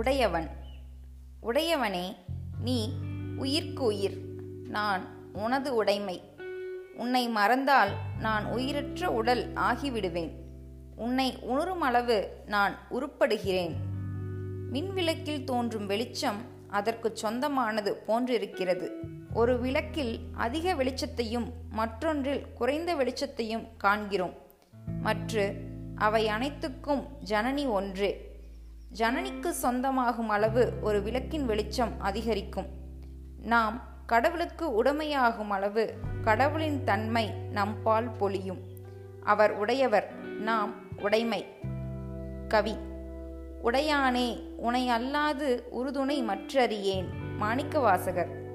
உடையவன். உடையவனே நீ உயிர்க்கு உயிர் நான் உனது உடைமை. உன்னை மறந்தால் நான் உயிரற்ற உடல் ஆகிவிடுவேன். உன்னை உணரும் அளவு நான் உருப்படுகிறேன். மின்விளக்கில் தோன்றும் வெளிச்சம் அதற்கு சொந்தமானது போன்றிருக்கிறது. ஒரு விளக்கில் அதிக வெளிச்சத்தையும் மற்றொன்றில் குறைந்த வெளிச்சத்தையும் காண்கிறோம். மற்ற அவை அனைத்துக்கும் ஜனனி ஒன்றே. ஜனனிக்கு சொந்தமாகும் அளவு ஒரு விளக்கின் வெளிச்சம் அதிகரிக்கும். நாம் கடவுளுக்கு உடைமையாகும் அளவு கடவுளின் தன்மை நம்பால் பொழியும். அவர் உடையவர் நாம் உடைமை. கவி உடையானே உனை அல்லாது உறுதுணை மற்றறியேன் மாணிக்கவாசகர்.